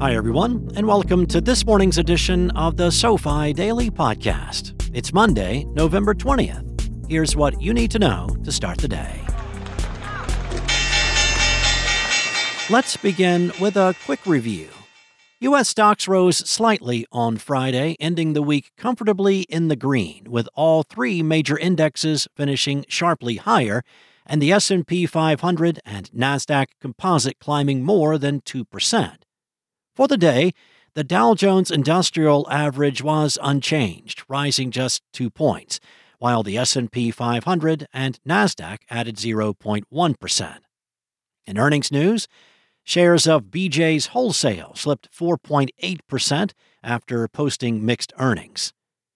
Hi, everyone, and welcome to this morning's edition of the SoFi Daily Podcast. It's Monday, November 20th. Here's what you need to know to start the day. Let's begin with a quick review. U.S. stocks rose slightly on Friday, ending the week comfortably in the green, with all three major indexes finishing sharply higher, and the S&P 500 and Nasdaq Composite climbing more than 2%. For the day, the Dow Jones Industrial Average was unchanged, rising just 2 points, while the S&P 500 and Nasdaq added 0.1%. In earnings news, shares of BJ's Wholesale slipped 4.8% after posting mixed earnings.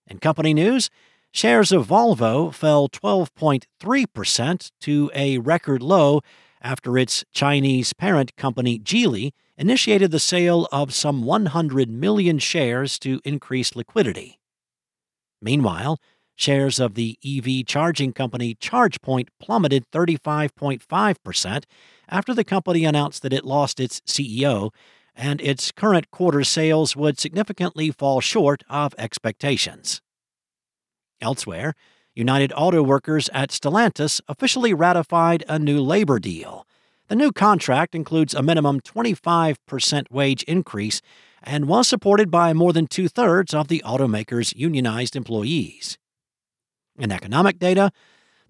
In company news, shares of Volvo fell 12.3% to a record low after its Chinese parent company Geely initiated the sale of some 100 million shares to increase liquidity. Meanwhile, shares of the EV charging company ChargePoint plummeted 35.5% after the company announced that it lost its CEO and its current quarter sales would significantly fall short of expectations. Elsewhere, United Auto Workers at Stellantis officially ratified a new labor deal. The new contract includes a minimum 25% wage increase and was supported by more than two thirds of the automaker's unionized employees. In economic data,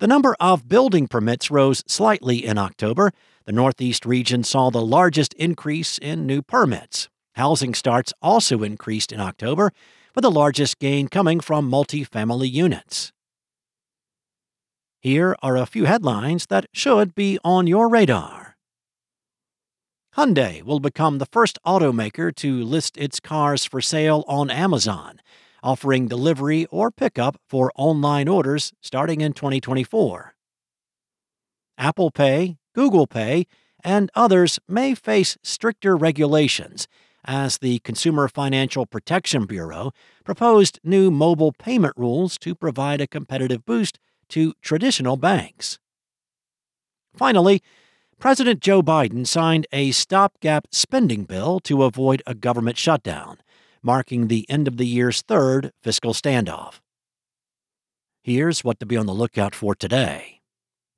the number of building permits rose slightly in October. The Northeast region saw the largest increase in new permits. Housing starts also increased in October, with the largest gain coming from multifamily units. Here are a few headlines that should be on your radar. Hyundai will become the first automaker to list its cars for sale on Amazon, offering delivery or pickup for online orders starting in 2024. Apple Pay, Google Pay, and others may face stricter regulations as the Consumer Financial Protection Bureau proposed new mobile payment rules to provide a competitive boost to traditional banks. Finally, President Joe Biden signed a stopgap spending bill to avoid a government shutdown, marking the end of the year's third fiscal standoff. Here's what to be on the lookout for today.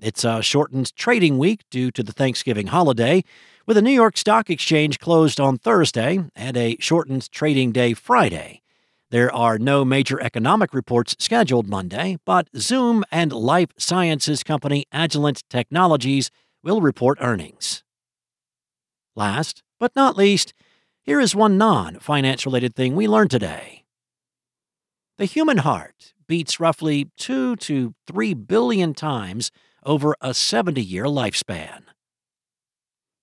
It's a shortened trading week due to the Thanksgiving holiday, with the New York Stock Exchange closed on Thursday and a shortened trading day Friday. There are no major economic reports scheduled Monday, but Zoom and life sciences company Agilent Technologies will report earnings. Last but not least, here is one non finance related thing we learned today. The human heart beats roughly 2 to 3 billion times over a 70 year lifespan.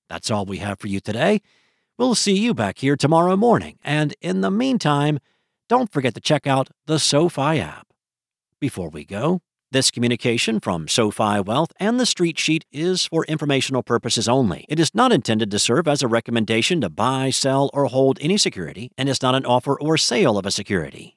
That's all we have for you today. We'll see you back here tomorrow morning, and in the meantime, don't forget to check out the SoFi app. Before we go, this communication from SoFi Wealth and the Street Sheet is for informational purposes only. It is not intended to serve as a recommendation to buy, sell, or hold any security, and is not an offer or sale of a security.